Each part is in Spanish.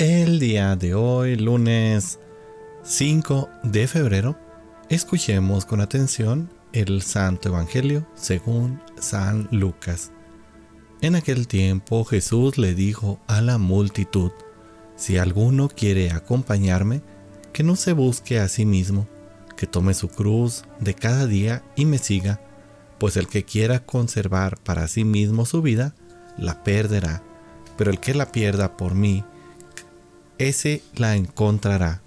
El día de hoy, lunes 5 de febrero, escuchemos con atención el Santo Evangelio según San Lucas. En aquel tiempo Jesús le dijo a la multitud, si alguno quiere acompañarme, que no se busque a sí mismo, que tome su cruz de cada día y me siga, pues el que quiera conservar para sí mismo su vida, la perderá, pero el que la pierda por mí, ese la encontrará.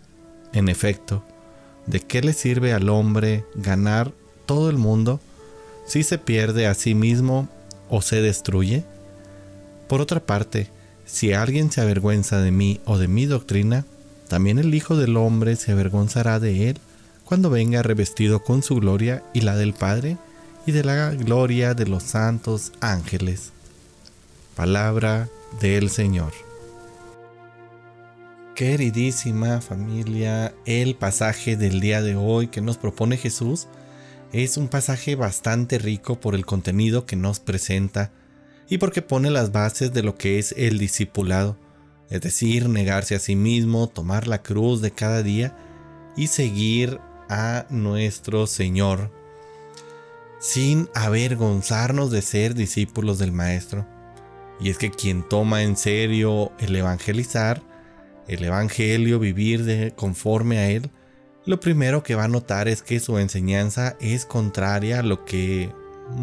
En efecto, ¿de qué le sirve al hombre ganar todo el mundo si se pierde a sí mismo o se destruye? Por otra parte, si alguien se avergüenza de mí o de mi doctrina, también el Hijo del Hombre se avergonzará de él cuando venga revestido con su gloria y la del Padre y de la gloria de los santos ángeles. Palabra del Señor. Queridísima familia, el pasaje del día de hoy que nos propone Jesús es un pasaje bastante rico por el contenido que nos presenta y porque pone las bases de lo que es el discipulado, es decir, negarse a sí mismo, tomar la cruz de cada día y seguir a nuestro Señor sin avergonzarnos de ser discípulos del Maestro. Y es que quien toma en serio el evangelizar, el Evangelio, vivir de, conforme a él, lo primero que va a notar es que su enseñanza es contraria a lo que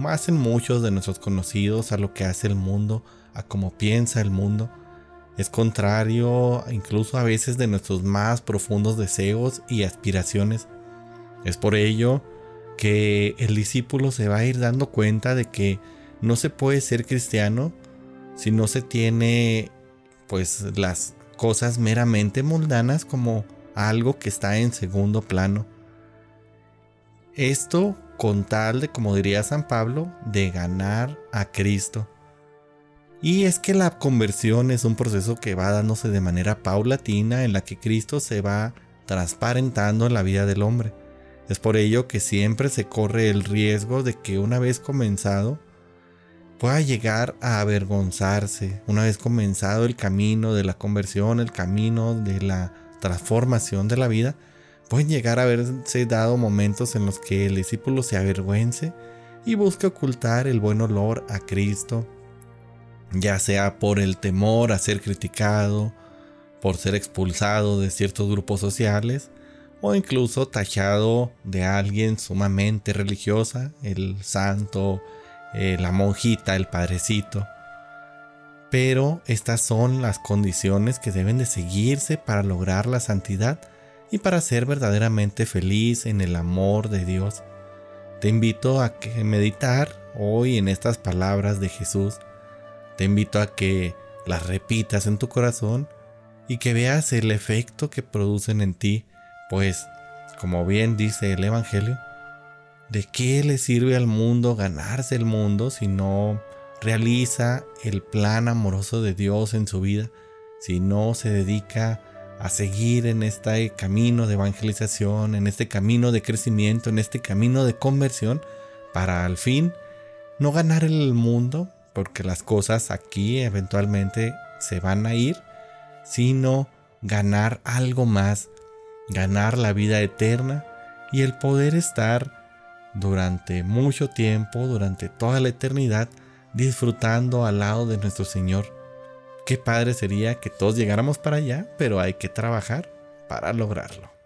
hacen muchos de nuestros conocidos, a lo que hace el mundo, a cómo piensa el mundo. Es contrario incluso a veces de nuestros más profundos deseos y aspiraciones. Es por ello que el discípulo se va a ir dando cuenta de que no se puede ser cristiano si no se tiene pues las cosas meramente mundanas como algo que está en segundo plano. Esto con tal de, como diría San Pablo, de ganar a Cristo. Y es que la conversión es un proceso que va dándose de manera paulatina en la que Cristo se va transparentando en la vida del hombre. Es por ello que siempre se corre el riesgo de que una vez comenzado, pueda llegar a avergonzarse una vez comenzado el camino de la conversión, el camino de la transformación de la vida, pueden llegar a haberse dado momentos en los que el discípulo se avergüence y busque ocultar el buen olor a Cristo, ya sea por el temor a ser criticado, por ser expulsado de ciertos grupos sociales, o incluso tachado de alguien sumamente religiosa, el santo, eh, la monjita, el padrecito. Pero estas son las condiciones que deben de seguirse para lograr la santidad y para ser verdaderamente feliz en el amor de Dios. Te invito a que meditar hoy en estas palabras de Jesús. Te invito a que las repitas en tu corazón y que veas el efecto que producen en ti, pues, como bien dice el Evangelio, ¿De qué le sirve al mundo ganarse el mundo si no realiza el plan amoroso de Dios en su vida? Si no se dedica a seguir en este camino de evangelización, en este camino de crecimiento, en este camino de conversión, para al fin no ganar el mundo, porque las cosas aquí eventualmente se van a ir, sino ganar algo más, ganar la vida eterna y el poder estar durante mucho tiempo, durante toda la eternidad, disfrutando al lado de nuestro Señor. Qué padre sería que todos llegáramos para allá, pero hay que trabajar para lograrlo.